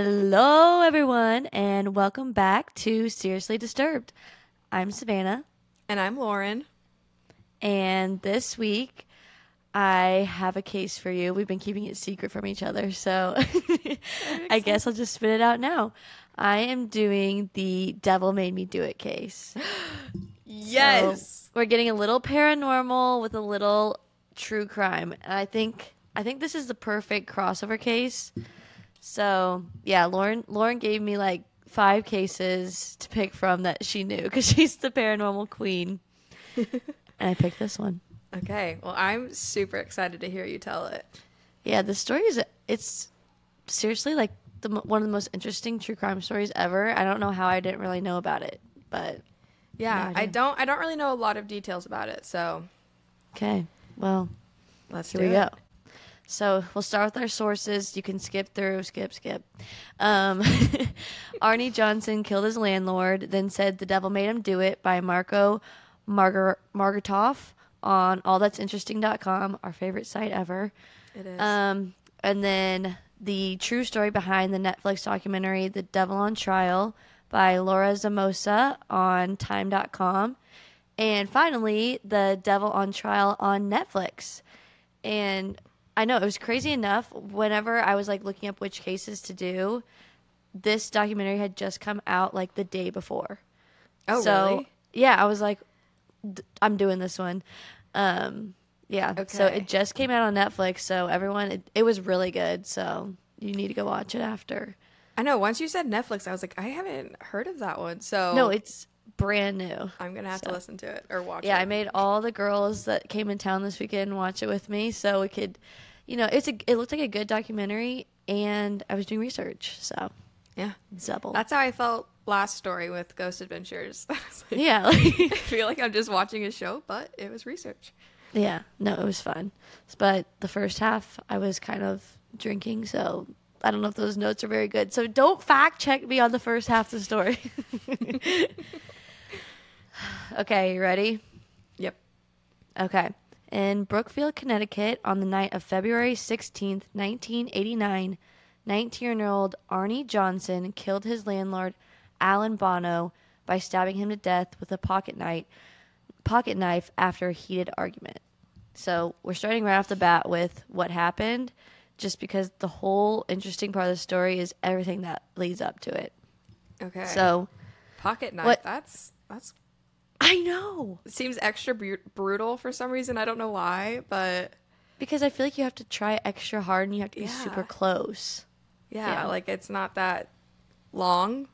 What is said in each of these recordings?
Hello, everyone, and welcome back to Seriously Disturbed. I'm Savanna, And I'm Lauren. and this week I have a case for you. We've been keeping it secret from each other, so I guess I'll just spit it out now. I am doing the Devil Made Me Do It case. So, we're getting a little paranormal with a little true crime. And I think I think this is the perfect crossover case. So, yeah, Lauren Lauren gave me like five cases to pick from that she knew because she's the paranormal queen. and I picked this one. Okay. Well, I'm super excited to hear you tell it. Yeah, the story is it's seriously like the one of the most interesting true crime stories ever. I don't know how I didn't really know about it, but Yeah, No I don't I don't really know a lot of details about it, so okay. Well, let's Here do we it. go. So we'll start with our sources. You can skip through, skip, skip. Um, Arnie Johnson killed his landlord, then said the devil made him do it by Marco Margar- Margatoff on allthat'sinteresting.com, our favorite site ever. It is. Um, and then the true story behind the Netflix documentary The Devil on Trial by Laura Zornosa on time.com. And finally, The Devil on Trial on Netflix. And I know it was crazy enough whenever I was like looking up which cases to do, this documentary had just come out like the day before. oh, so really? yeah, I was like, d- I'm doing this one. Um, yeah. So it just came out on Netflix. So everyone, it, it was really good. So you need to go watch it after. I know. Once you said Netflix, I was like, I haven't heard of that one. So No, it's brand new. I'm gonna have so- to listen to it or watch it. Yeah, it. I made all the girls that came in town this weekend watch it with me, so we could, you know, it's a it looked like a good documentary, and I was doing research, so yeah. double. That's how I felt last story with Ghost Adventures. Like, yeah, like, I feel like I'm just watching a show, but it was research. yeah. No, it was fun, but the first half I was kind of drinking, so I don't know if those notes are very good. So don't fact check me on the first half of the story. okay, you ready? Yep. Okay. In Brookfield, Connecticut, on the night of February 16th, 1989, 19 year old Arnie Johnson killed his landlord, Alan Bono, by stabbing him to death with a pocket knife, pocket knife after a heated argument. So we're starting right off the bat with what happened, just because the whole interesting part of the story is everything that leads up to it. Okay. So pocket knife. what- That's that's I know. it seems extra bru- brutal for some reason. I don't know why, but Because I feel like you have to try extra hard and you have to be super close. yeah, Yeah. like it's not that long.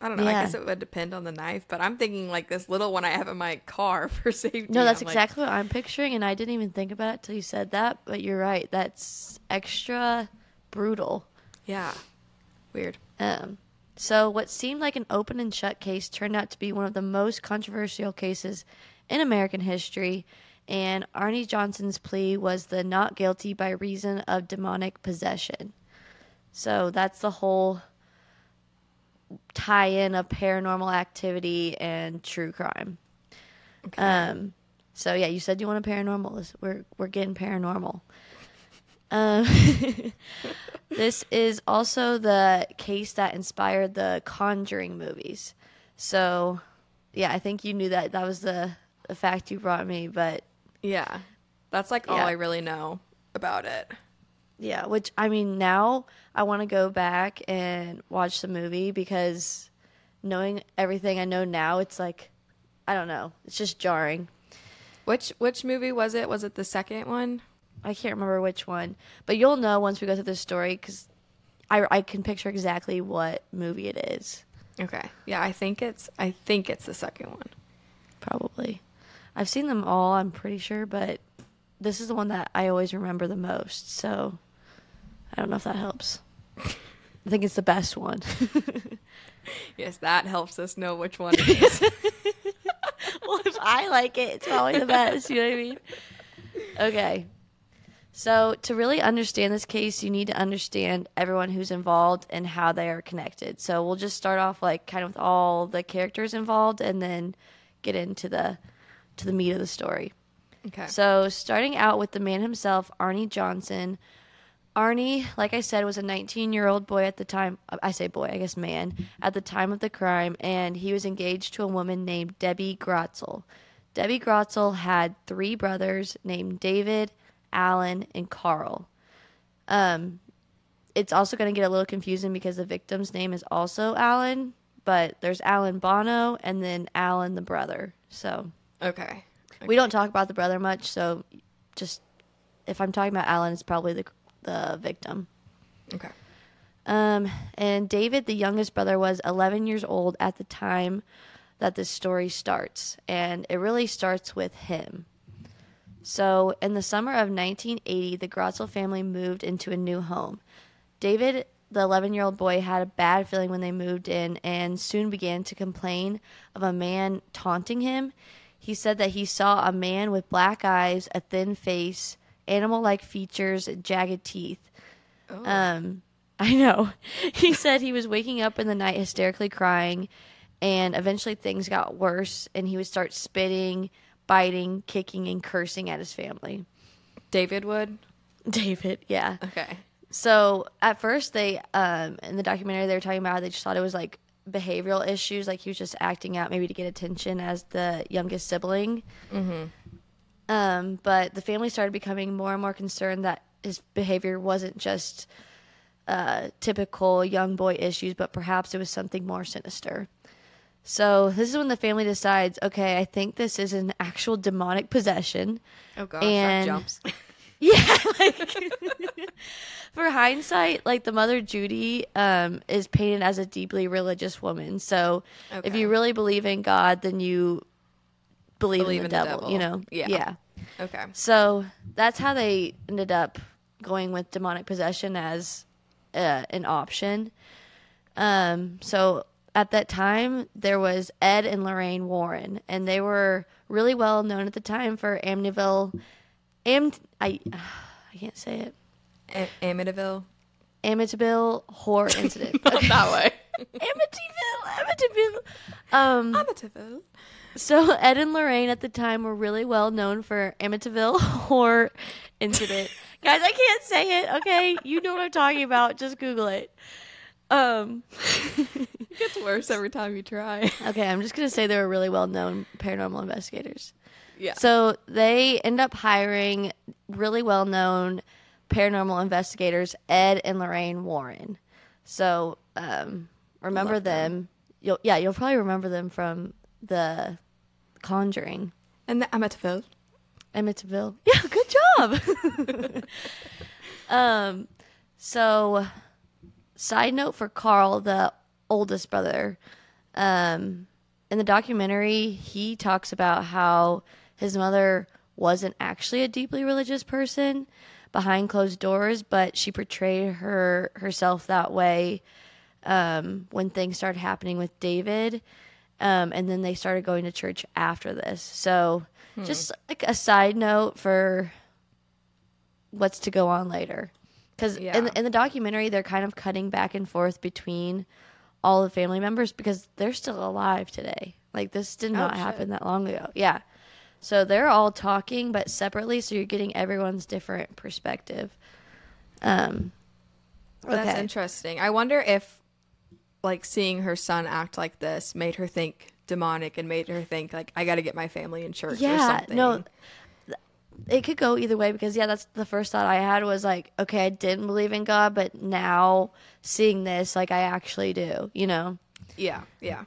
I don't know. Yeah. I guess it would depend on the knife, but I'm thinking like this little one I have in my car for safety. No, that's I'm like, exactly what I'm picturing, and I didn't even think about it till you said that. But you're right; that's extra brutal. yeah, weird. Um, so what seemed like an open and shut case turned out to be one of the most controversial cases in American history. And Arnie Johnson's plea was the not guilty by reason of demonic possession. So that's the whole tie-in of paranormal activity and true crime. Okay. Um, so yeah, you said you want a paranormal. We're we're getting paranormal. Um, this is also the case that inspired the Conjuring movies. So, yeah, I think you knew that. That was the, the fact you brought me. But yeah, that's like all Yeah. I really know about it. yeah, which I mean, now I want to go back and watch the movie because knowing everything I know now, it's like I don't know. It's just jarring. Which which movie was it? Was it the second one? I can't remember which one, but you'll know once we go through the story because I, I can picture exactly what movie it is. Okay. Yeah, I think it's I think it's the second one. Probably. I've seen them all, I'm pretty sure, but this is the one that I always remember the most. So I don't know if that helps. I think it's the best one. Yes, that helps us know which one it is. well, if I like it, it's probably the best. You know what I mean? Okay. So, to really understand this case, you need to understand everyone who's involved and how they are connected. So, we'll just start off like kind of with all the characters involved and then get into the to the meat of the story. Okay. So, starting out with the man himself, Arnie Johnson, Arnie, like I said, was a 19 year old boy at the time. I say boy, I guess man, at the time of the crime, and he was engaged to a woman named Debbie Glatzel. Debbie Glatzel had three brothers named David, Alan, and Carl. Um, it's also going to get a little confusing because the victim's name is also Alan, but there's Alan Bono and then Alan the brother. So Okay. we don't talk about the brother much. So just if I'm talking about Alan, it's probably the the victim. Okay. Um, and David, the youngest brother, was 11 years old at the time that this story starts, and it really starts with him. So, in the summer of 1980, the Glatzel family moved into a new home. David, the 11 year old boy, had a bad feeling when they moved in and soon began to complain of a man taunting him. He said that he saw a man with black eyes, a thin face, animal like features, jagged teeth. Um, I know. He said he was waking up in the night hysterically crying, and eventually things got worse, and he would start spitting, biting, kicking, and cursing at his family. David would? David, yeah. Okay. So at first, they um, in the documentary they were talking about, they just thought it was like behavioral issues, like he was just acting out maybe to get attention as the youngest sibling. Um, but the family started becoming more and more concerned that his behavior wasn't just uh, typical young boy issues, but perhaps it was something more sinister. So this is when the family decides, okay, I think this is an actual demonic possession. Oh gosh, And- that jumps. Yeah, like for hindsight, like the mother Judy um, is painted as a deeply religious woman. So if you really believe in God, then you believe, Believe in the, in the devil, You know? Yeah. Yeah. Okay. So that's how they ended up going with demonic possession as uh, an option. Um, so at that time, there was Ed and Lorraine Warren, and they were really well known at the time for Amityville. Am I I can't say it. A- Amityville. Amityville horror incident. Not that way. Amityville, Amityville. Um, Amityville. So Ed and Lorraine at the time were really well known for Amityville horror incident. Guys, I can't say it. Okay, you know what I'm talking about. Just Google it. Um, It gets worse every time you try. okay, I'm just gonna say they were really well known paranormal investigators. Yeah. So they end up hiring really well known paranormal investigators, Ed and Lorraine Warren. So um, remember them. them. You'll yeah, you'll probably remember them from the Conjuring. and the Amityville. Amityville. Yeah, good job. um, so side note for Carl, the oldest brother, um, in the documentary, he talks about how his mother wasn't actually a deeply religious person behind closed doors, but she portrayed her herself that way um, when things started happening with David. Um, and then they started going to church after this. So, just like a side note for what's to go on later. Because in, Yeah. the- in the documentary, they're kind of cutting back and forth between all the family members because they're still alive today. Like, this did not shit. happen that long ago. Yeah. So they're all talking, but separately. So you're getting everyone's different perspective. Um, That's interesting. I wonder if, like, seeing her son act like this made her think demonic and made her think like I got to get my family in church or yeah something. no it could go either way because yeah that's the first thought i had was like okay i didn't believe in god but now seeing this like i actually do you know Yeah. Yeah.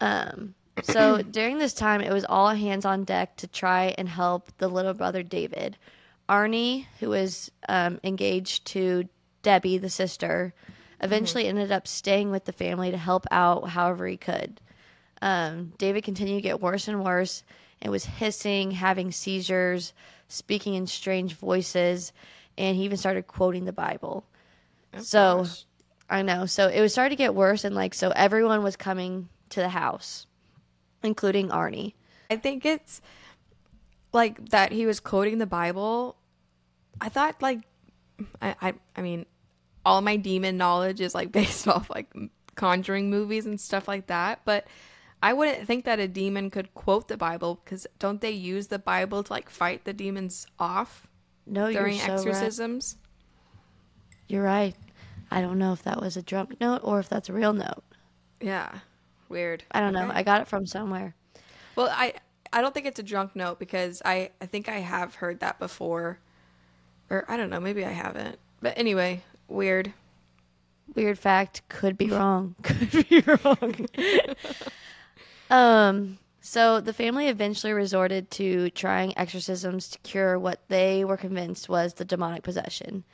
um so during this time it was all hands on deck to try and help the little brother david arnie who was um, engaged to debbie the sister eventually ended up staying with the family to help out however he could um, David continued to get worse and worse and was hissing, having seizures, speaking in strange voices, and he even started quoting the Bible. so gosh. I know. So it was starting to get worse, and like, so everyone was coming to the house, including Arnie. I think it's like that he was quoting the Bible. I thought like I I, I mean all my demon knowledge is like based off like conjuring movies and stuff like that, but I wouldn't think that a demon could quote the Bible because don't they use the Bible to like fight the demons off No, during you're so right. exorcisms? You're right. I don't know if that was a drunk note or if that's a real note. Yeah. Weird. I don't know. I got it from somewhere. Well, I I don't think it's a drunk note because I I think I have heard that before. Or I don't know, maybe I haven't. But anyway, weird. Weird fact, could be wrong. Could be wrong. um, so the family eventually resorted to trying exorcisms to cure what they were convinced was the demonic possession.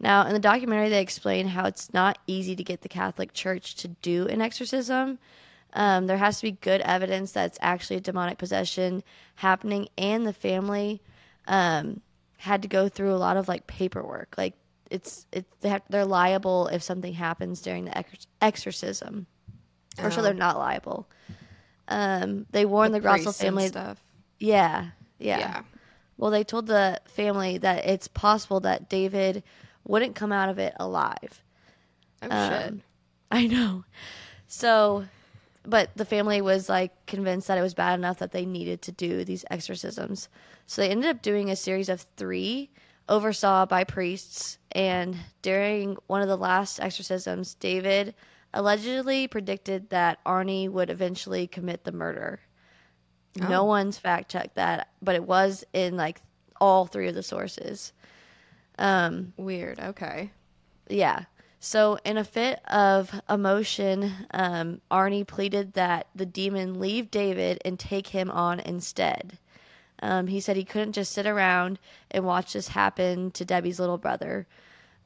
Now, in the documentary, they explain how it's not easy to get the Catholic Church to do an exorcism. Um, there has to be good evidence that it's actually a demonic possession happening, and the family um, had to go through a lot of like paperwork. Like it's it they have, they're liable if something happens during the ex- exorcism, or so Oh. they're not liable. Um, they warned the, Glatzel family. stuff. Yeah, yeah, Yeah. Well, they told the family that it's possible that David wouldn't come out of it alive. Oh shit. Um, I know. So, but the family was like convinced that it was bad enough that they needed to do these exorcisms. So they ended up doing a series of three, oversaw by priests. And during one of the last exorcisms, David allegedly predicted that Arnie would eventually commit the murder. No Oh. one's fact checked that, but it was in like all three of the sources. Um, Weird. Okay. yeah. So, in a fit of emotion, um, Arnie pleaded that the demon leave David and take him on instead. Um, he said he couldn't just sit around and watch this happen to Debbie's little brother.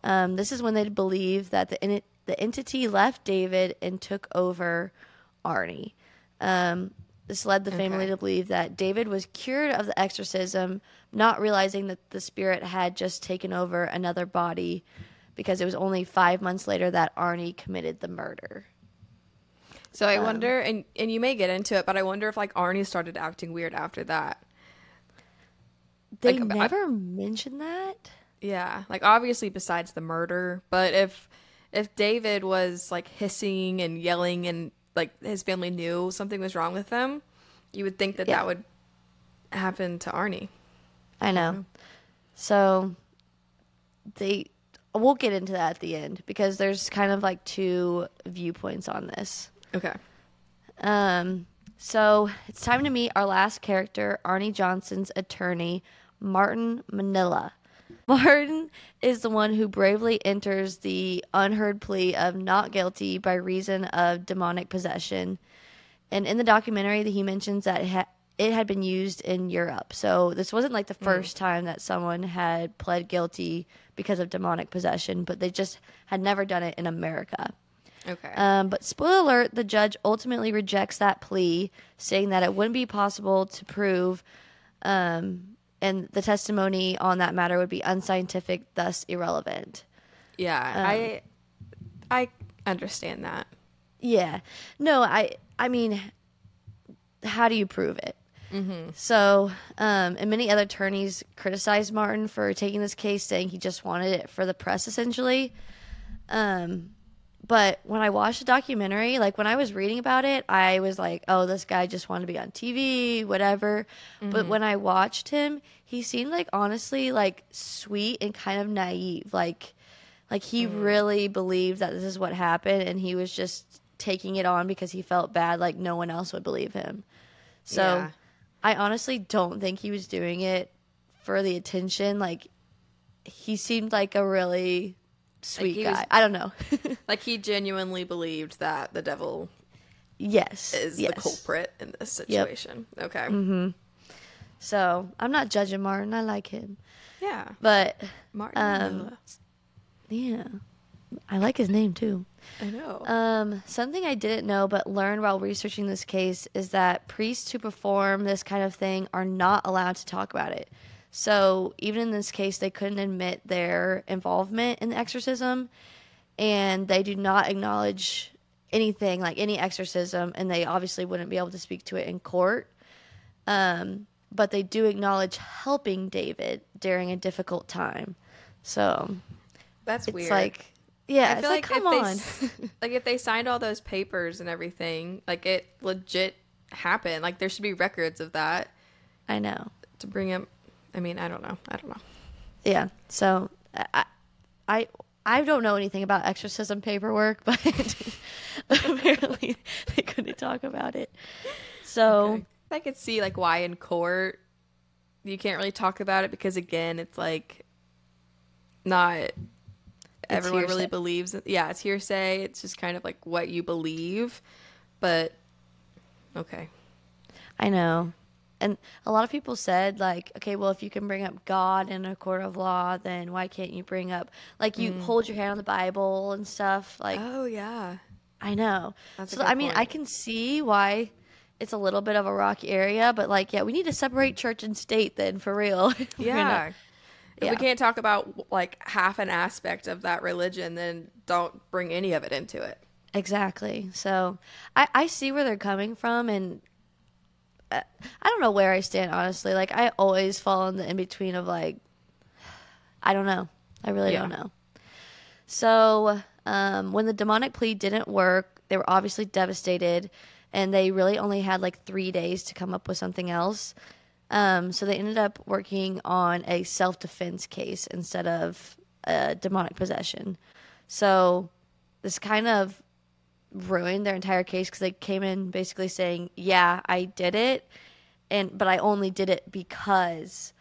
Um, this is when they believe that the en- the entity left David and took over Arnie. Um, this led the family Okay. to believe that David was cured of the exorcism, not realizing that the spirit had just taken over another body because it was only five months later that Arnie committed the murder. So I Um, wonder, and and you may get into it, but I wonder if like Arnie started acting weird after that. They Like, I- never mentioned that. Yeah, like obviously besides the murder, but if if David was like hissing and yelling and like his family knew something was wrong with them, you would think that Yeah. that would happen to Arnie. I know. So they we'll get into that at the end because there's kind of like two viewpoints on this. Okay. Um, so it's time to meet our last character, Arnie Johnson's attorney, Martin Minnella. Martin is the one who bravely enters the unheard plea of not guilty by reason of demonic possession. And in the documentary, he mentions that it, ha- it had been used in Europe. So this wasn't like the first time that someone had pled guilty because of demonic possession, but they just had never done it in America. Okay. Um, but spoiler alert, the judge ultimately rejects that plea, saying that it wouldn't be possible to prove, um, and the testimony on that matter would be unscientific, thus irrelevant. yeah, um, I I understand that. Yeah, no, I, I mean, how do you prove it? Mm-hmm. So, um, and many other attorneys criticized Martin for taking this case, saying he just wanted it for the press, essentially. Um, but when I watched the documentary, like when I was reading about it, I was like, oh, this guy just wanted to be on TV, whatever. But mm-hmm. when I watched him, he seemed like honestly like sweet and kind of naive. Like like he mm. really believed that this is what happened and he was just taking it on because he felt bad like no one else would believe him. So Yeah. I honestly don't think he was doing it for the attention. Like he seemed like a really sweet he guy. was- I don't know. Like he genuinely believed that the devil yes. is yes. the culprit in this situation. Okay. So I'm not judging Martin. I like him. Yeah. But Martin. Um, yeah. I like his name too. I know. Um, something I didn't know but learned while researching this case is that priests who perform this kind of thing are not allowed to talk about it. So even in this case, they couldn't admit their involvement in the exorcism, and they do not acknowledge anything like any exorcism, and they obviously wouldn't be able to speak to it in court. Um, but they do acknowledge helping David during a difficult time. So That's it's weird. like, yeah, I it's feel like, like, come if on. they like if they signed all those papers and everything, like it legit happened. Like there should be records of that I know. to bring him. I mean, I don't know. I don't know. Yeah. So I, I I don't know anything about exorcism paperwork, but apparently they couldn't talk about it. So Okay. I could see like why in court you can't really talk about it because again, it's like not everyone really believes. It. Yeah, it's hearsay. It's just kind of like what you believe, but okay. I know. And a lot of people said, like, okay, well, if you can bring up God in a court of law, then why can't you bring up, like, you mm. hold your hand on the Bible and stuff? Like, oh yeah, I know. That's so, I mean, I can see why it's a little bit of a rocky area, but, like, yeah, we need to separate church and state then, for real. We're gonna- yeah. If we can't talk about like half an aspect of that religion, then don't bring any of it into it. Exactly. So I, I see where they're coming from, and I don't know where I stand honestly. Like I always fall in the in between of like, I don't know. I really don't know. So um, when the demonic plea didn't work, they were obviously devastated, and they really only had like three days to come up with something else. Um, so they ended up working on a self defense case instead of a demonic possession. So this kind of ruined their entire case because they came in basically saying, "Yeah, I did it, and but I only did it because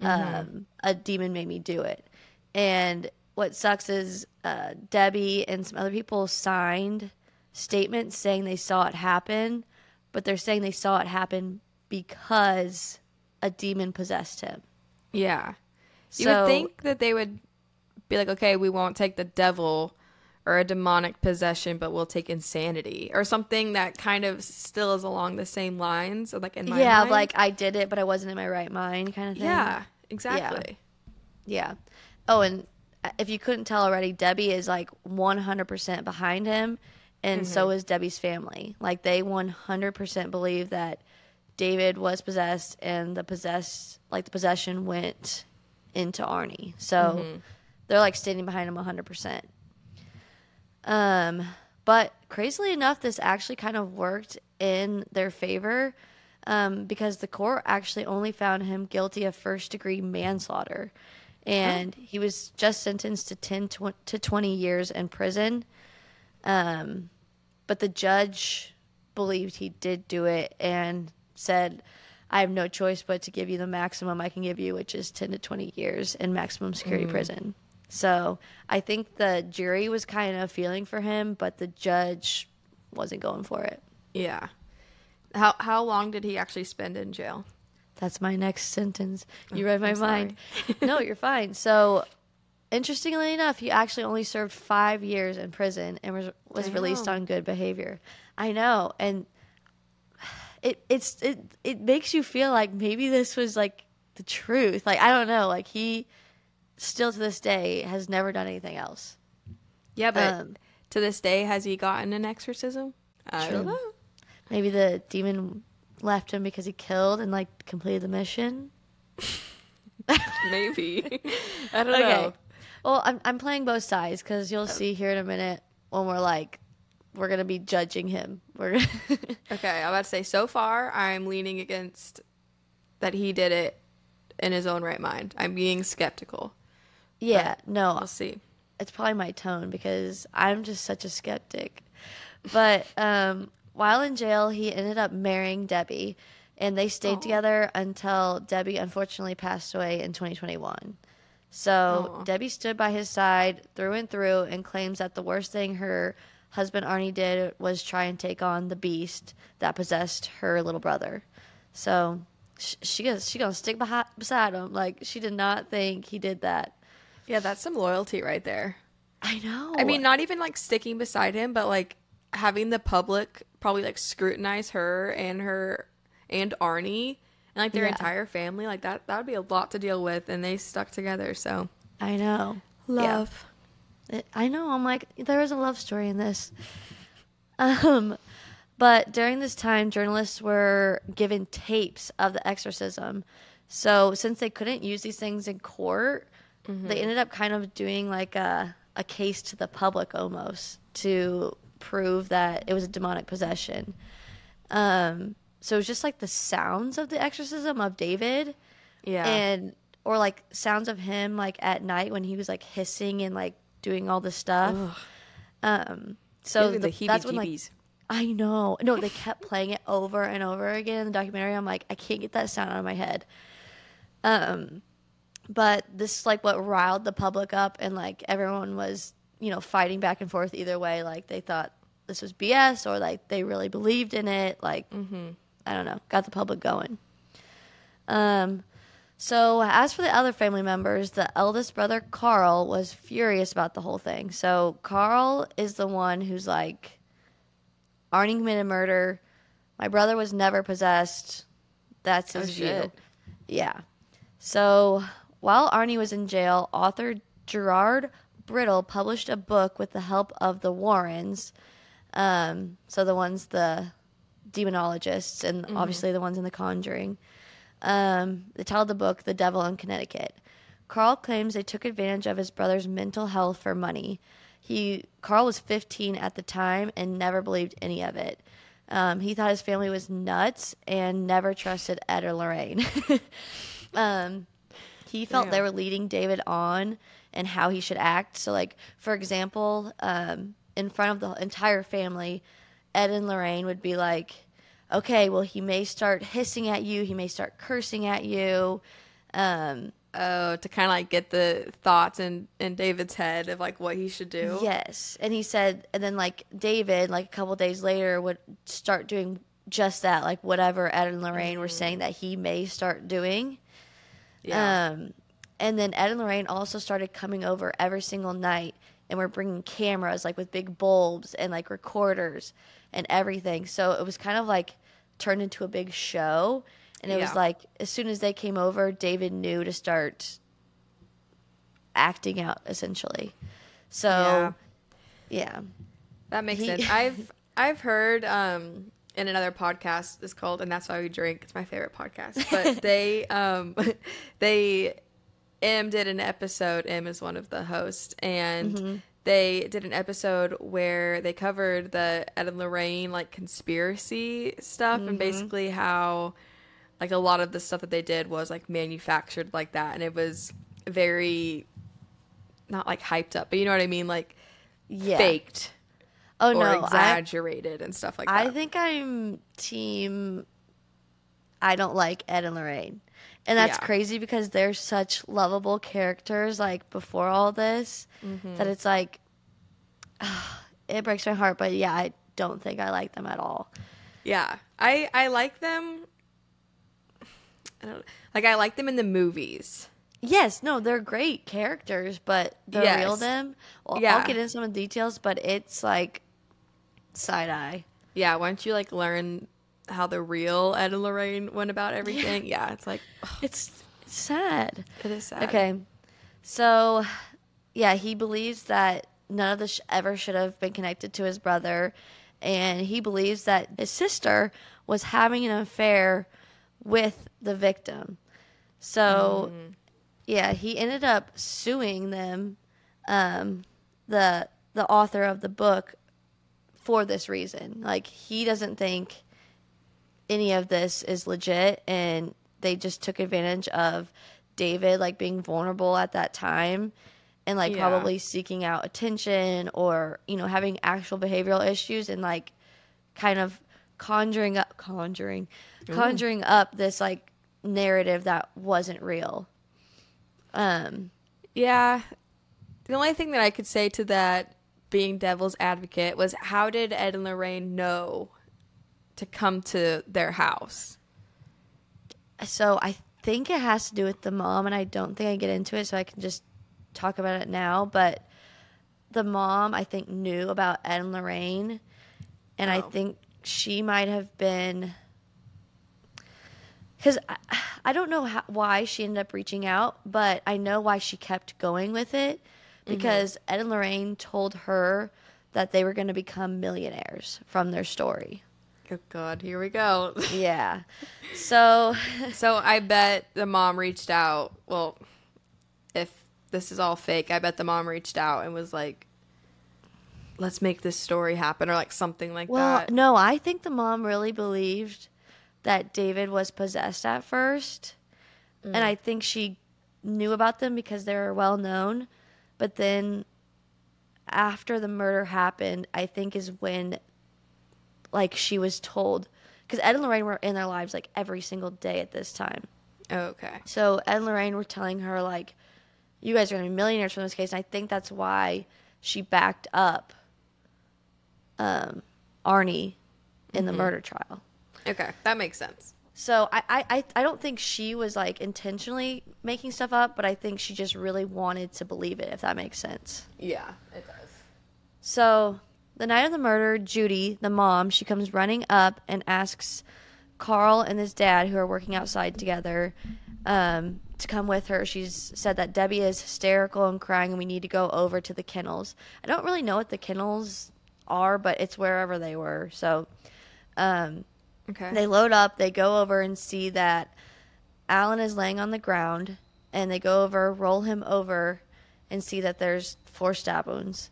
um, a demon made me do it." And what sucks is uh, Debbie and some other people signed statements saying they saw it happen, but they're saying they saw it happen because a demon possessed him. Yeah. You So- would think that they would be like, okay, we won't take the devil or a demonic possession, but we'll take insanity or something that kind of still is along the same lines. Like in my yeah, mind. like I did it, but I wasn't in my right mind, kind of thing. yeah, exactly. Yeah. Oh, and uh, if you couldn't tell already, Debbie is like 100% behind him, and so mm-hmm. is Debbie's family. Like they 100% believe that David was possessed, and the possessed, like the possession went into Arnie. So mm-hmm. they're like standing behind him 100%. Um, but crazily enough, this actually kind of worked in their favor um, because the court actually only found him guilty of first degree manslaughter. And he was just sentenced to 10 tw- to 20 years in prison. Um, but the judge believed he did do it and said, I have no choice but to give you the maximum I can give you, which is 10 to 20 years in maximum security prison. So I think the jury was kind of feeling for him, but the judge wasn't going for it. Yeah. How how long did he actually spend in jail? That's my next sentence. You oh, read my I'm mind. no, you're fine. So, interestingly enough, he actually only served five years in prison and was was released on good behavior. I know, and it it's it it makes you feel like maybe this was like the truth. Like I don't know. Like he still to this day has never done anything else. Yeah, but Um, to this day, has he gotten an exorcism? I don't know. Maybe the demon left him because he killed and like completed the mission. Maybe. I don't Okay. know. Well, I'm I'm playing both sides because you'll see here in a minute when we're like we're gonna be judging him. We're Okay, I'm about to say so far I'm leaning against that he did it in his own right mind. I'm being skeptical. Yeah, no, We'll see. it's probably my tone because I'm just such a skeptic. But um, while in jail, he ended up marrying Debbie, and they stayed Aw. together until Debbie unfortunately passed away in 2021. So. Debbie stood by his side through and through and claims that the worst thing her husband Arnie did was try and take on the beast that possessed her little brother. So sh- she she gonna stick behi- beside him. Like she did not think he did that. Yeah, that's some loyalty right there. I know. I mean, not even like sticking beside him, but like having the public probably like scrutinize her and her and Arnie and like their Yeah. entire family. Like that that would be a lot to deal with and they stuck together, so I know. love. It, I know. I'm like, there is a love story in this. Um, but during this time, journalists were given tapes of the exorcism. So since they couldn't use these things in court, they ended up kind of doing like a a case to the public almost to prove that it was a demonic possession. Um, so it was just like the sounds of the exorcism of David Yeah. and or like sounds of him like at night when he was like hissing and like doing all this stuff. Ugh. Um, so me the, that's when like. I know. No, they kept playing it over and over again in the documentary. I'm like, I can't get that sound out of my head. Um, but this is like what riled the public up, and like everyone was, you know, fighting back and forth either way. Like they thought this was BS, or like they really believed in it. Like I don't know, got the public going. Um, so as for the other family members, the eldest brother Carl was furious about the whole thing. So Carl is the one who's like, Arnie committed murder. My brother was never possessed. That's Oh, his view. shit. Yeah. So while Arnie was in jail, author Gerard Brittle published a book with the help of the Warrens. Um, so the ones, the demonologists, and obviously the ones in The Conjuring. Um, the title of the book, The Devil in Connecticut. Carl claims they took advantage of his brother's mental health for money. He Carl was 15 at the time and never believed any of it. Um, he thought his family was nuts and never trusted Ed or Lorraine. um, he felt they were leading David on and how he should act. So, like for example, um, in front of the entire family, Ed and Lorraine would be like, "Okay, well, he may start hissing at you. He may start cursing at you." Um, Oh, to kind of like get the thoughts in in David's head of like what he should do. Yes, and he said, and then like David, like a couple days later, would start doing just that, like whatever Ed and Lorraine were saying that he may start doing. Yeah. Um, and then Ed and Lorraine also started coming over every single night, and we're bringing cameras, like with big bulbs and like recorders and everything. So it was kind of like turned into a big show. And it was like as soon as they came over, David knew to start acting out essentially. So Yeah. yeah. That makes He- sense. I've I've heard um in another podcast it's called and that's why we drink. It's my favorite podcast. But they um they Em did an episode. Em is one of the hosts and Mm-hmm. they did an episode where they covered the Ed and Lorraine like conspiracy stuff Mm-hmm. and basically how like a lot of the stuff that they did was like manufactured like that and it was very not like hyped up, but you know what I mean, like Yeah. faked Oh or no, I, exaggerated and stuff like that. I think I'm team. I don't like Ed and Lorraine, and that's Yeah. crazy because they're such lovable characters. Like before all this, Mm-hmm. that it's like it breaks my heart. But yeah, I don't think I like them at all. yeah, I I like them. I don't like I like them in the movies. Yes, no, they're great characters, but the real them. Well, Yeah. I'll get into some of the details, but it's like side eye. Yeah, once you like learn how the real Ed and Lorraine went about everything, yeah, it's like It's, it's sad. it is sad. Okay. So, yeah, he believes that none of this ever should have been connected to his brother. And he believes that his sister was having an affair with the victim. So, yeah, he ended up suing them, um, the the author of the book, for this reason. Like he doesn't think any of this is legit, and they just took advantage of David like being vulnerable at that time, and like Yeah. probably seeking out attention or you know having actual behavioral issues and like kind of conjuring up conjuring conjuring up this like narrative that wasn't real. Um, Yeah. The only thing that I could say to that being devil's advocate was how did Ed and Lorraine know to come to their house? so I think it has to do with the mom, and I don't think I get into it, so I can just talk about it now. But the mom, I think, knew about Ed and Lorraine, and I Oh. think she might have been because I, I don't know how, why she ended up reaching out, but I know why she kept going with it Mm-hmm. because Ed and Lorraine told her that they were going to become millionaires from their story. Oh god, here we go. Yeah. So so I bet the mom reached out. Well, if this is all fake, I bet the mom reached out and was like, "Let's make this story happen," or like something like Well, that. no, I think the mom really believed that David was possessed at first. And mm. I think she knew about them because they were well known. But then after the murder happened, I think is when like she was told because Ed and Lorraine were in their lives like every single day at this time. Oh, okay. So Ed and Lorraine were telling her like, "You guys are gonna be millionaires from this case," and I think that's why she backed up um, Arnie in the murder trial. Okay, that makes sense. So I, I, I- don't think she was like intentionally making stuff up, but I think she just really wanted to believe it, if that makes sense. Yeah, it does. So the night of the murder, Judy, the mom, she comes running up and asks Carl and his dad, who are working outside together, um, to come with her. She's said that Debbie is hysterical and crying, and we need to go over to the kennels. I don't really know what the kennels are, but it's wherever they were. So um, Okay. they load up, they go over and see that Alan is laying on the ground, and they go over, roll him over, and see that there's four stab wounds.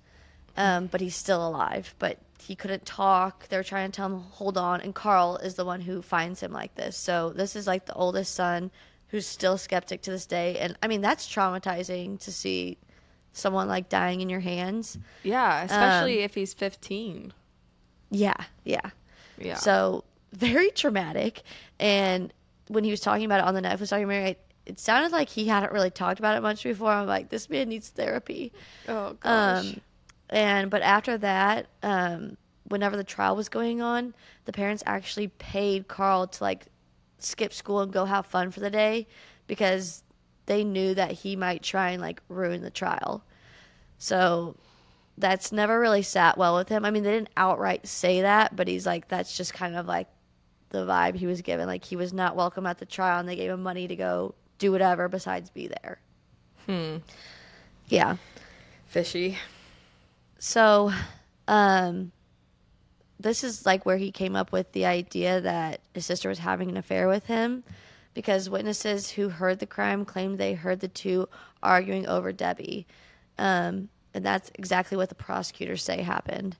Um, but he's still alive, but he couldn't talk. They're trying to tell him, hold on. And Carl is the one who finds him like this. So this is like the oldest son who's still skeptic to this day. And I mean, that's traumatizing to see someone like dying in your hands. yeah, especially if he's 15. Yeah, yeah. Yeah. So very traumatic. And when he was talking about it on the Netflix documentary, it, it sounded like he hadn't really talked about it much before. I'm like, this man needs therapy. oh gosh. Um, and but after that, um, whenever the trial was going on, the parents actually paid Carl to like skip school and go have fun for the day because they knew that he might try and like ruin the trial. So that's never really sat well with him. I mean, they didn't outright say that, but he's like, that's just kind of like the vibe he was given. Like he was not welcome at the trial, and they gave him money to go do whatever besides be there. hmm. Yeah. Fishy. So, um, this is like where he came up with the idea that his sister was having an affair with him because witnesses who heard the crime claimed they heard the two arguing over Debbie. Um, and that's exactly what the prosecutors say happened.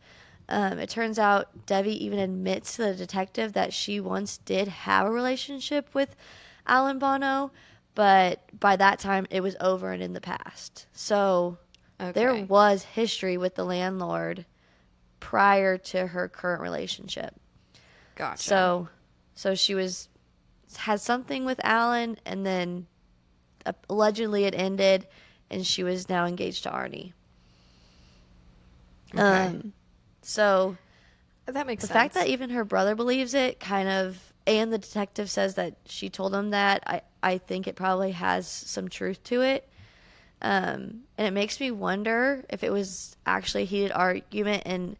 Um, it turns out Debbie even admits to the detective that she once did have a relationship with Alan Bono, but by that time it was over and in the past. So there was history with the landlord prior to her current relationship. Gotcha. So, so she was had something with Alan, and then uh, allegedly it ended, and she was now engaged to Arnie. Okay. Um, so that makes the sense. fact that even her brother believes it, kind of, and the detective says that she told him that, I I think it probably has some truth to it. Um, and it makes me wonder if it was actually a heated argument and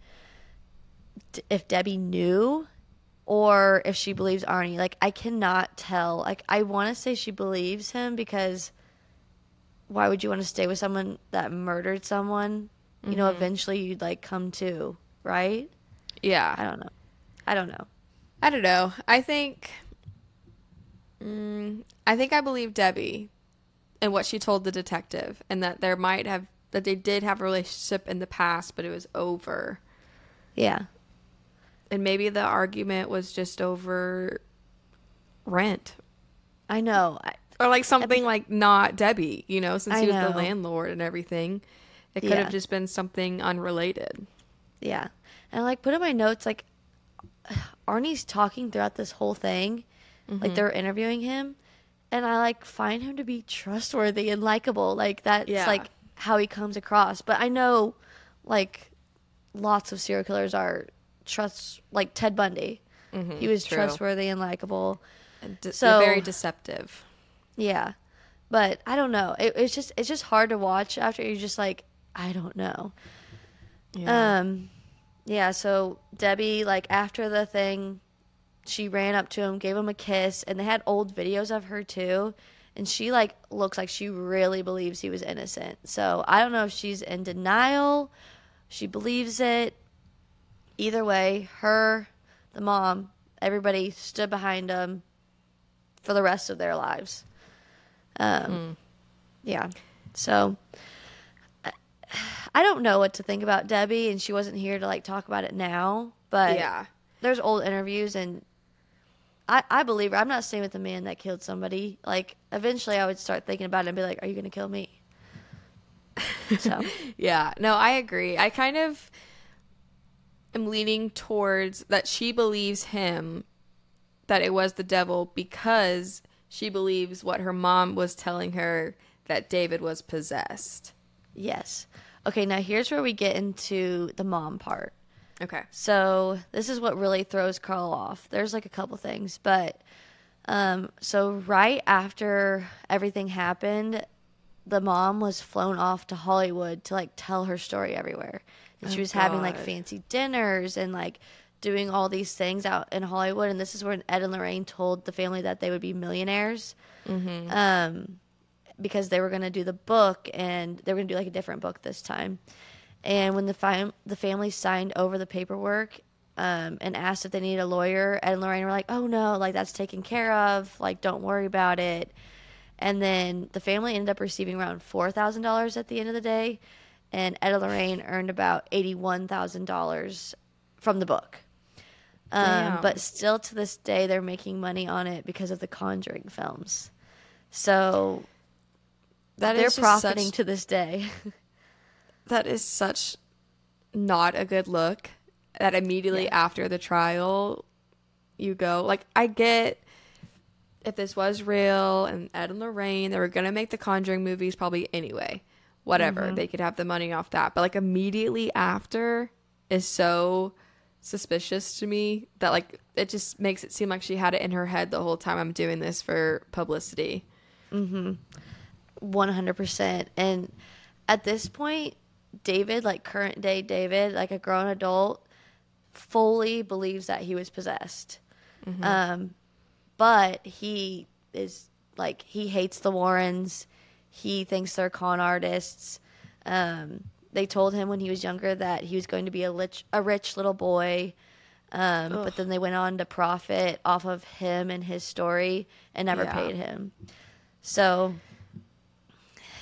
d- if Debbie knew or if she believes Arnie. Like, I cannot tell. Like, I want to say she believes him because why would you want to stay with someone that murdered someone? You know, eventually you'd like come to, right? yeah. I don't know. I don't know. I don't know. I think. Mm, I think I believe Debbie and what she told the detective, and that there might have that they did have a relationship in the past, but it was over, Yeah. and maybe the argument was just over rent I know. I, or like something like not Debbie, you know, since I he was know. the landlord and everything. It could Yeah. have just been something unrelated. Yeah. And I, like put in my notes like Arnie's talking throughout this whole thing. Like mm-hmm. they're interviewing him and I like find him to be trustworthy and likable. Like that's Yeah. like how he comes across. But I know like lots of serial killers are trust like Ted Bundy. Mm-hmm. he was true. trustworthy and likable. Uh, and de- So- very deceptive. Yeah. But I don't know. It, it's just it's just hard to watch after you're just like I don't know. Um, yeah. So Debbie, like after the thing, she ran up to him, gave him a kiss, and they had old videos of her too. And she like looks like she really believes he was innocent. So I don't know if she's in denial, she believes it. Either way, her, the mom, everybody stood behind him for the rest of their lives. Um, yeah. So I- I don't know what to think about Debbie, and she wasn't here to like talk about it now. But yeah. there's old interviews, and I I believe her. I'm not staying with the man that killed somebody. Like eventually, I would start thinking about it and be like, "Are you going to kill me?" So yeah, no, I agree. I kind of am leaning towards that she believes him that it was the devil because she believes what her mom was telling her that David was possessed. yes. Okay, now here's where we get into the mom part. Okay. So this is what really throws Carl off. There's like a couple things, but um, so right after everything happened, the mom was flown off to Hollywood to like tell her story everywhere. And she Oh, was having like fancy dinners and like doing all these things out in Hollywood. And this is when Ed and Lorraine told the family that they would be millionaires. Um, because they were going to do the book and they were going to do like a different book this time. And when the fam- the family signed over the paperwork um, and asked if they needed a lawyer, Ed and Lorraine were like, "Oh no, like that's taken care of. Like don't worry about it." And then the family ended up receiving around four thousand dollars at the end of the day, and Ed and Lorraine earned about eighty one thousand dollars from the book. Um, but still to this day, they're making money on it because of the Conjuring films. So That they're is profiting such- to this day. that is such not a good look that immediately Yeah. after the trial you go like i get if this was real and ed and lorraine they were gonna make the conjuring movies probably anyway. Whatever mm-hmm. they could have the money off that. But like immediately after is so suspicious to me that like it just makes it seem like she had it in her head the whole time i'm doing this for publicity mm-hmm. 100%. And at this point, David, like current day David, like a grown adult, fully believes that he was possessed. Um, but he is like, he hates the Warrens. He thinks they're con artists. Um, they told him when he was younger that he was going to be a rich, a rich little boy. Um, but then they went on to profit off of him and his story and never Yeah. paid him. So,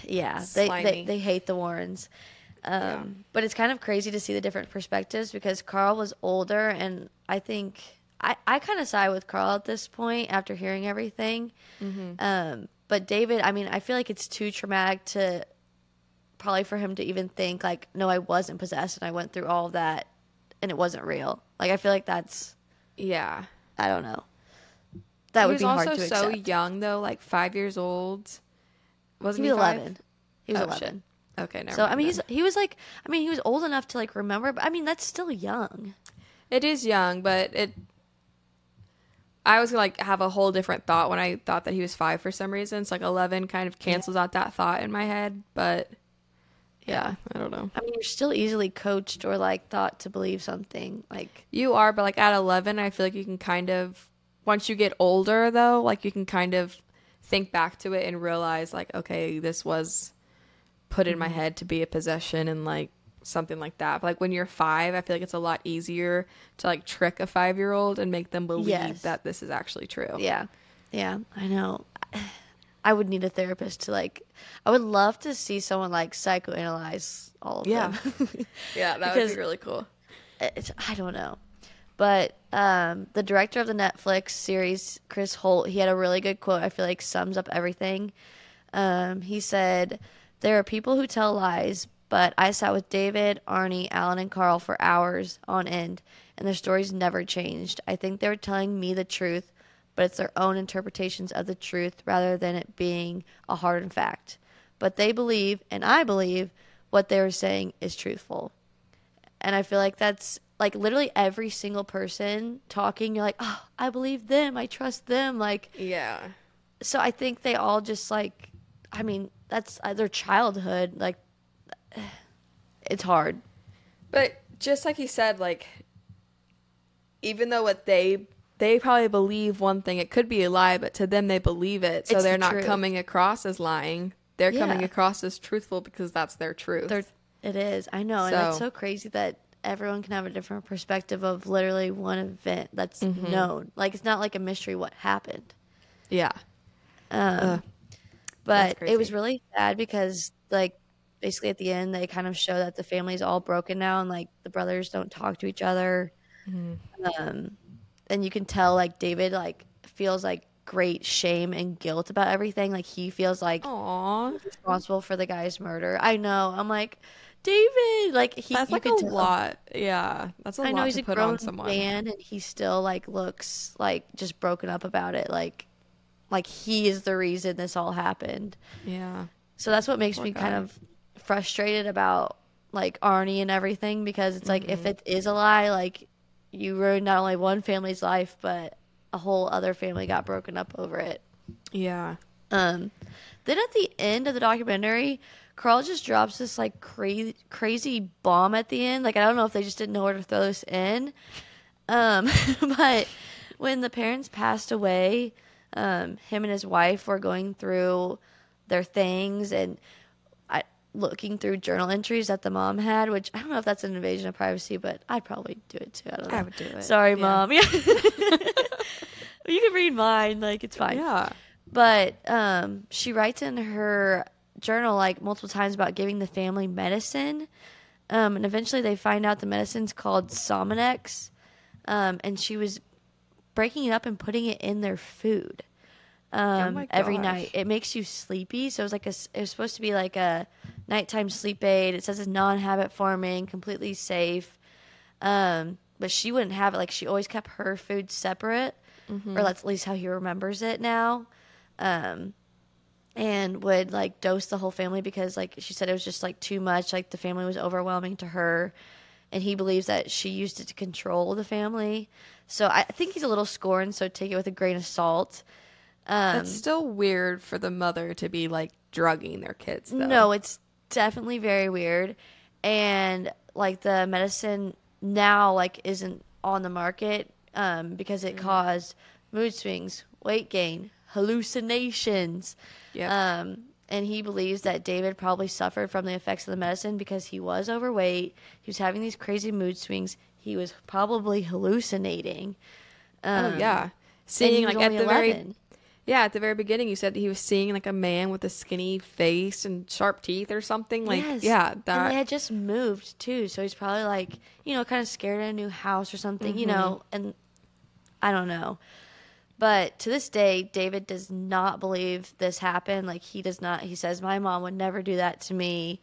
yeah, they, they they hate the Warrens. Um, But it's kind of crazy to see the different perspectives because Carl was older, and I think I, I kind of side with Carl at this point after hearing everything. Um, but David, I mean, I feel like it's too traumatic to probably for him to even think like, no, I wasn't possessed, and I went through all of that, and it wasn't real. Like, I feel like that's yeah I don't know. That he would be hard to accept. also so young though like five years old wasn't he he, was five? eleven. He was Oh, eleven. shit. Okay, never So I mean, he's he was like, I mean, he was old enough to like remember, but I mean, that's still young. It is young, but it. I was like have a whole different thought when I thought that he was five for some reason. It's like eleven kind of cancels out that thought in my head, but yeah, I don't know. I mean, you're still easily coached or like thought to believe something. Like, You are, but like at eleven, I feel like you can kind of once you get older though, like you can kind of think back to it and realize like, okay, this was put in Mm-hmm. my head to be a possession and like something like that. But like when you're five, I feel like it's a lot easier to like trick a five year old and make them believe Yes. that this is actually true. yeah, yeah, I know. I would need a therapist to like. I would love to see someone like psychoanalyze all of Yeah. them. Yeah, that would be really cool. it's, I don't know. But um, the director of the Netflix series, Chris Holt, he had a really good quote. I feel like sums up everything. Um, he said, "There are people who tell lies, but I sat with David, Arnie, Alan, and Carl for hours on end, and their stories never changed. I think they were telling me the truth, but it's their own interpretations of the truth rather than it being a hard and fact. But they believe, and I believe, what they were saying is truthful." And I feel like that's like literally every single person talking, you're like, oh, I believe them. I trust them. Like, Yeah. so I think they all just like, I mean, that's uh, their childhood. Like, it's hard. But just like you said, like even though what they they probably believe one thing, it could be a lie, but to them they believe it. So It's they're not truth. coming across as lying. They're coming across as truthful because that's their truth. They're, it is. I know. And it's So- so crazy that everyone can have a different perspective of literally one event that's Mm-hmm. known. Like, it's not like a mystery what happened. yeah. Um, but it was really sad because like basically at the end they kind of show that the family's all broken now and like the brothers don't talk to each other Mm-hmm. um and you can tell like david like feels like great shame and guilt about everything. Like he feels like Aw, responsible for the guy's murder. I know. I'm like, David, like he that's like a tell- lot. Yeah, that's a I know lot he's to a put grown on someone. man and he still like looks like just broken up about it. Like like he is the reason this all happened. Yeah, So that's what makes Poor me kind of frustrated about like Arnie and everything because it's like Mm-hmm. if it is a lie, like you ruined not only one family's life but a whole other family got broken up over it. yeah. Um, then at the end of the documentary, Carl just drops this like crazy crazy bomb at the end. Like I don't know if they just didn't know where to throw this in. Um, but when the parents passed away, um, him and his wife were going through their things and I looking through journal entries that the mom had, which I don't know if that's an invasion of privacy, but I'd probably do it too. I don't know. I would do it. Sorry, Yeah. mom. Yeah. you can read mine. Like it's fine. Yeah. But um, she writes in her journal like multiple times about giving the family medicine. Um, and eventually they find out the medicine's called Sominex. Um, and she was breaking it up and putting it in their food um, my every night. It makes you sleepy. So it was like a, it was supposed to be like a nighttime sleep aid. It says it's non-habit forming, completely safe. Um, but she wouldn't have it. Like she always kept her food separate, or that's at least how he remembers it now. Um, and would like dose the whole family because like she said it was just like too much. Like the family was overwhelming to her, and he believes that she used it to control the family. So I think he's a little scorned. So take it with a grain of salt. Um, That's still weird for the mother to be like drugging their kids. Though. No, it's definitely very weird. And like the medicine now like isn't on the market um, because it caused mood swings, weight gain, hallucinations. Yep. Um, and he believes that David probably suffered from the effects of the medicine because he was overweight. He was having these crazy mood swings. He was probably hallucinating. oh Um, yeah, seeing like at the very yeah at the very beginning, you said he was seeing like a man with a skinny face and sharp teeth or something. Like Yes. yeah, and that they had just moved too, so he's probably like, you know, kind of scared in a new house or something, you Mm-hmm. know, and I don't know. But to this day, David does not believe this happened. Like he does not. He says my mom would never do that to me,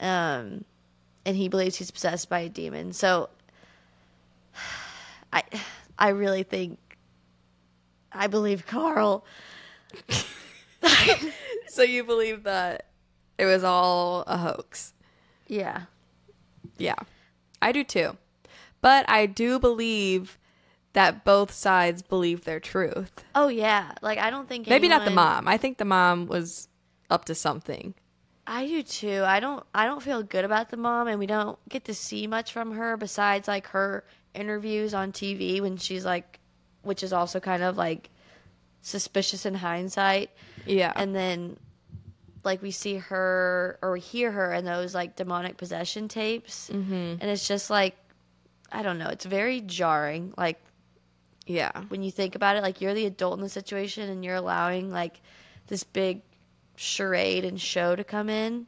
um, and he believes he's possessed by a demon. So, I, I really think, I believe Carl. so you believe that it was all a hoax. Yeah, Yeah, I do too. But I do believe that both sides believe their truth. Oh yeah, like I don't think Maybe not the mom. I think the mom was up to something. I do too. I don't. I don't feel good about the mom, and we don't get to see much from her besides like her interviews on TV when she's like, which is also kind of like suspicious in hindsight. Yeah. And then, like we see her or we hear her in those like demonic possession tapes, mm-hmm. and it's just like, I don't know. It's very jarring. Like yeah. when you think about it like you're the adult in the situation and you're allowing like this big charade and show to come in.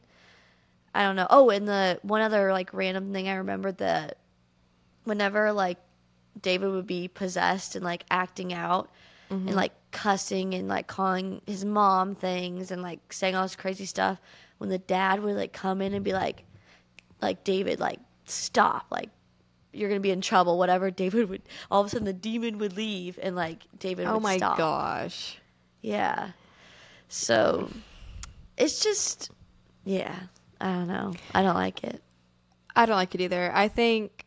I don't know. Oh and the one other like random thing i remembered that whenever like david would be possessed and like acting out and mm-hmm. like cussing and like calling his mom things and like saying all this crazy stuff when the dad would like come in and be like like david like stop like you're gonna be in trouble whatever david would all of a sudden the demon would leave and like david. Oh my stop gosh. yeah so it's just yeah i don't know i don't like it I don't like it either. I think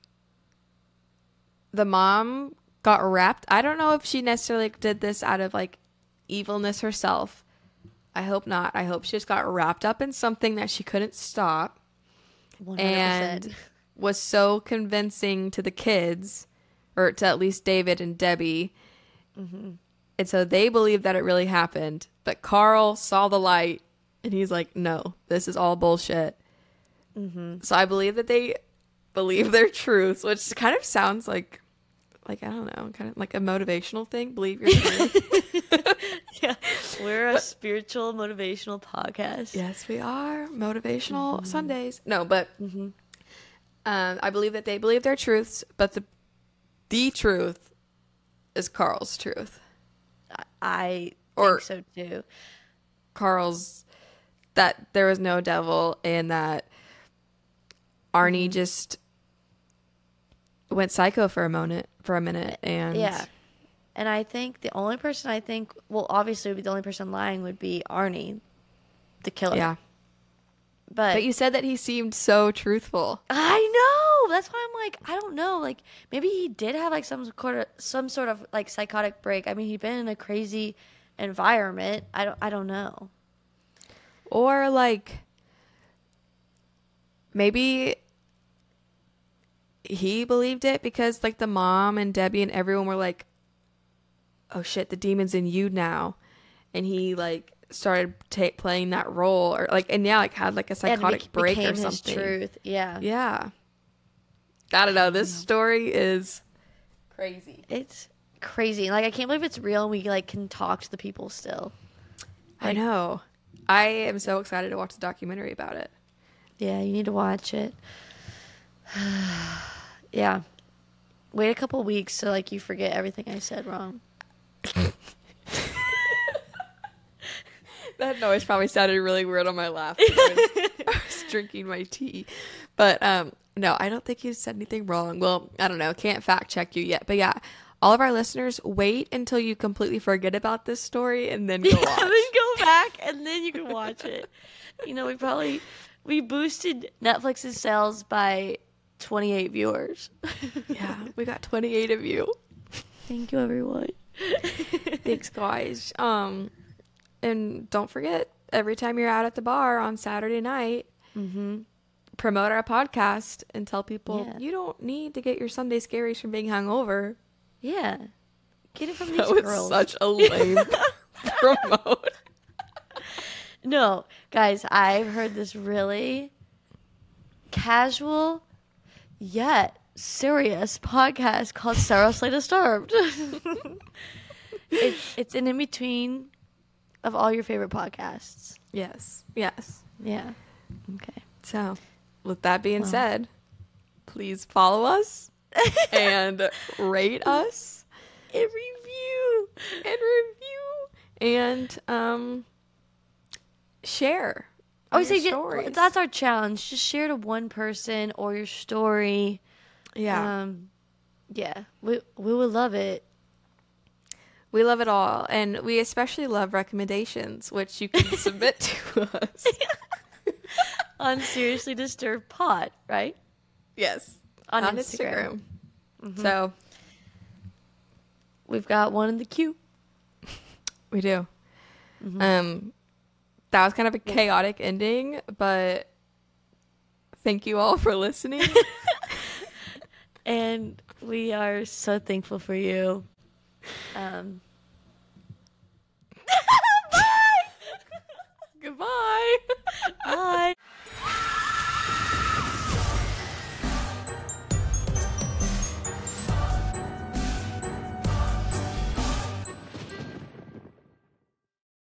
the mom got wrapped. I don't know if she necessarily did this out of like evilness herself. I hope not. I hope she just got wrapped up in something that she couldn't stop 100% and was so convincing to the kids, or to at least David and Debbie. Mm-hmm. And so they believed that it really happened. But Carl saw the light and he's like, no, this is all bullshit. Mm-hmm. So I believe that they believe their truths, which kind of sounds like, like, I don't know, kind of like a motivational thing. Believe your truth. yeah we're a spiritual motivational podcast Yes, we are motivational mm-hmm. Sundays. No, but um, I believe that they believe their truths, but the the truth is Carl's truth. I Or- think so too. Carl's that there was no devil and that Arnie just went psycho for a moment for a minute and Yeah. And I think the only person I think, well, obviously, would be the only person lying would be Arnie, the killer. yeah. But, But you said that he seemed so truthful. I know. That's why I'm like, I don't know. Like, maybe he did have like some sort of some sort of like psychotic break. I mean, he'd been in a crazy environment. I don't. I don't know. Or like maybe he believed it because like the mom and Debbie and everyone were like, "Oh shit, the demon's in you now," and he like started ta playing that role or like and yeah, like had like a psychotic bec- break or something. truth. Yeah. Yeah, I don't know. This story is crazy. It's crazy. Like I can't believe it's real. and We like can talk to the people still. I know. I am so excited to watch the documentary about it. Yeah, you need to watch it. yeah. Wait a couple weeks so like you forget everything I said wrong. That noise probably sounded really weird on my laugh. I was, I was drinking my tea. But um no, I don't think you said anything wrong. Well, I don't know. Can't fact check you yet. But yeah, all of our listeners, wait until you completely forget about this story and then go Yeah, watch. then go back and then you can watch it. You know, we probably we boosted Netflix's sales by 28 viewers. yeah, we got 28 of you. Thank you everyone. Thanks, guys. Um, and don't forget, every time you're out at the bar on Saturday night, Mm-hmm. promote our podcast and tell people Yeah. you don't need to get your Sunday scaries from being hungover. Yeah. Get it from these That was girls. such a lame promote. No, guys, I've heard this really casual yet serious podcast called Sarah Seriously Disturbed. it's it's an in between of all your favorite podcasts. Yes, yes. Yeah. Okay. So, with that being Well. said, please follow us and rate us A review. and review and um share. Oh, so get, that's our challenge. Just share to one person or your story. yeah. Um, yeah. We we would love it. We love it all, and we especially love recommendations, which you can submit to us. On Seriously Disturbed Pod, right? Yes, On Instagram. Mm-hmm. So We've got one in the queue. we do. Mm-hmm. Um, that was kind of a chaotic ending, but thank you all for listening. and we are so thankful for you. Um. Bye. Goodbye. Bye.